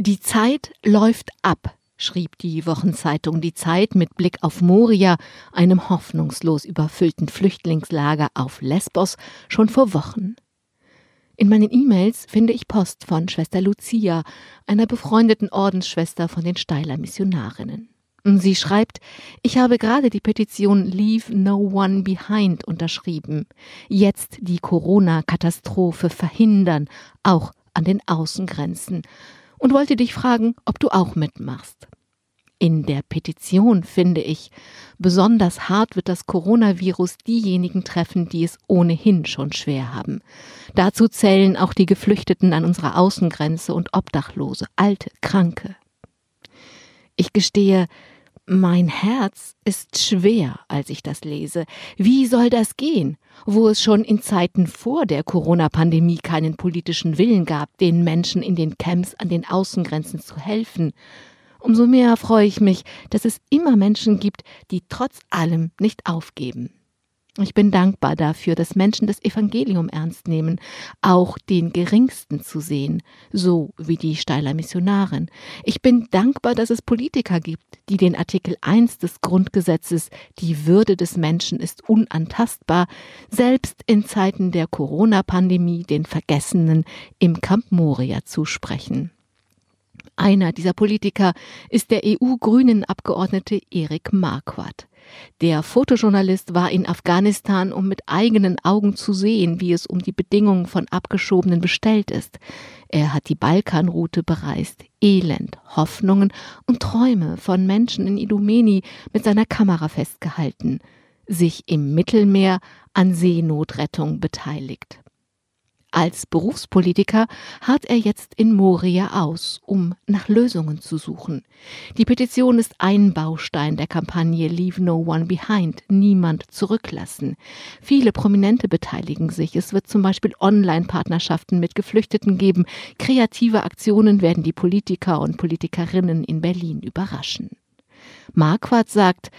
Die Zeit läuft ab, schrieb die Wochenzeitung Die Zeit mit Blick auf Moria, einem hoffnungslos überfüllten Flüchtlingslager auf Lesbos, schon vor Wochen. In meinen E-Mails finde ich Post von Schwester Lucia, einer befreundeten Ordensschwester von den Steiler Missionarinnen. Sie schreibt, ich habe gerade die Petition Leave No One Behind unterschrieben. Jetzt die Corona-Katastrophe verhindern, auch an den Außengrenzen. Und wollte dich fragen, ob du auch mitmachst. In der Petition finde ich, besonders hart wird das Coronavirus diejenigen treffen, die es ohnehin schon schwer haben. Dazu zählen auch die Geflüchteten an unserer Außengrenze und Obdachlose, Alte, Kranke. Ich gestehe, mein Herz ist schwer, als ich das lese. Wie soll das gehen, wo es schon in Zeiten vor der Corona-Pandemie keinen politischen Willen gab, den Menschen in den Camps an den Außengrenzen zu helfen? Umso mehr freue ich mich, dass es immer Menschen gibt, die trotz allem nicht aufgeben. Ich bin dankbar dafür, dass Menschen das Evangelium ernst nehmen, auch den Geringsten zu sehen, so wie die Steiler Missionarin. Ich bin dankbar, dass es Politiker gibt, die den Artikel 1 des Grundgesetzes, die Würde des Menschen ist unantastbar, selbst in Zeiten der Corona-Pandemie den Vergessenen im Camp Moria zusprechen. Einer dieser Politiker ist der EU-Grünen-Abgeordnete Erik Marquardt. Der Fotojournalist war in Afghanistan, um mit eigenen Augen zu sehen, wie es um die Bedingungen von Abgeschobenen bestellt ist. Er hat die Balkanroute bereist, Elend, Hoffnungen und Träume von Menschen in Idumeni mit seiner Kamera festgehalten, sich im Mittelmeer an Seenotrettung beteiligt. Als Berufspolitiker harrt er jetzt in Moria aus, um nach Lösungen zu suchen. Die Petition ist ein Baustein der Kampagne Leave No One Behind, niemand zurücklassen. Viele Prominente beteiligen sich. Es wird zum Beispiel Online-Partnerschaften mit Geflüchteten geben. Kreative Aktionen werden die Politiker und Politikerinnen in Berlin überraschen. Marquardt sagt,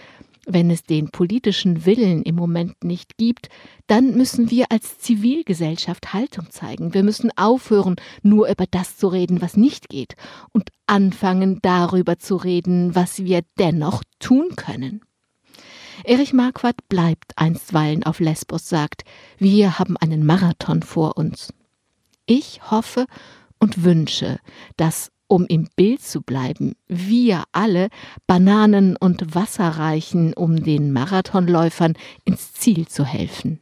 wenn es den politischen Willen im Moment nicht gibt, dann müssen wir als Zivilgesellschaft Haltung zeigen. Wir müssen aufhören, nur über das zu reden, was nicht geht, und anfangen darüber zu reden, was wir dennoch tun können. Erich Marquardt bleibt einstweilen auf Lesbos, sagt, wir haben einen Marathon vor uns. Ich hoffe und wünsche, dass um im Bild zu bleiben, wir alle Bananen und Wasser reichen, um den Marathonläufern ins Ziel zu helfen.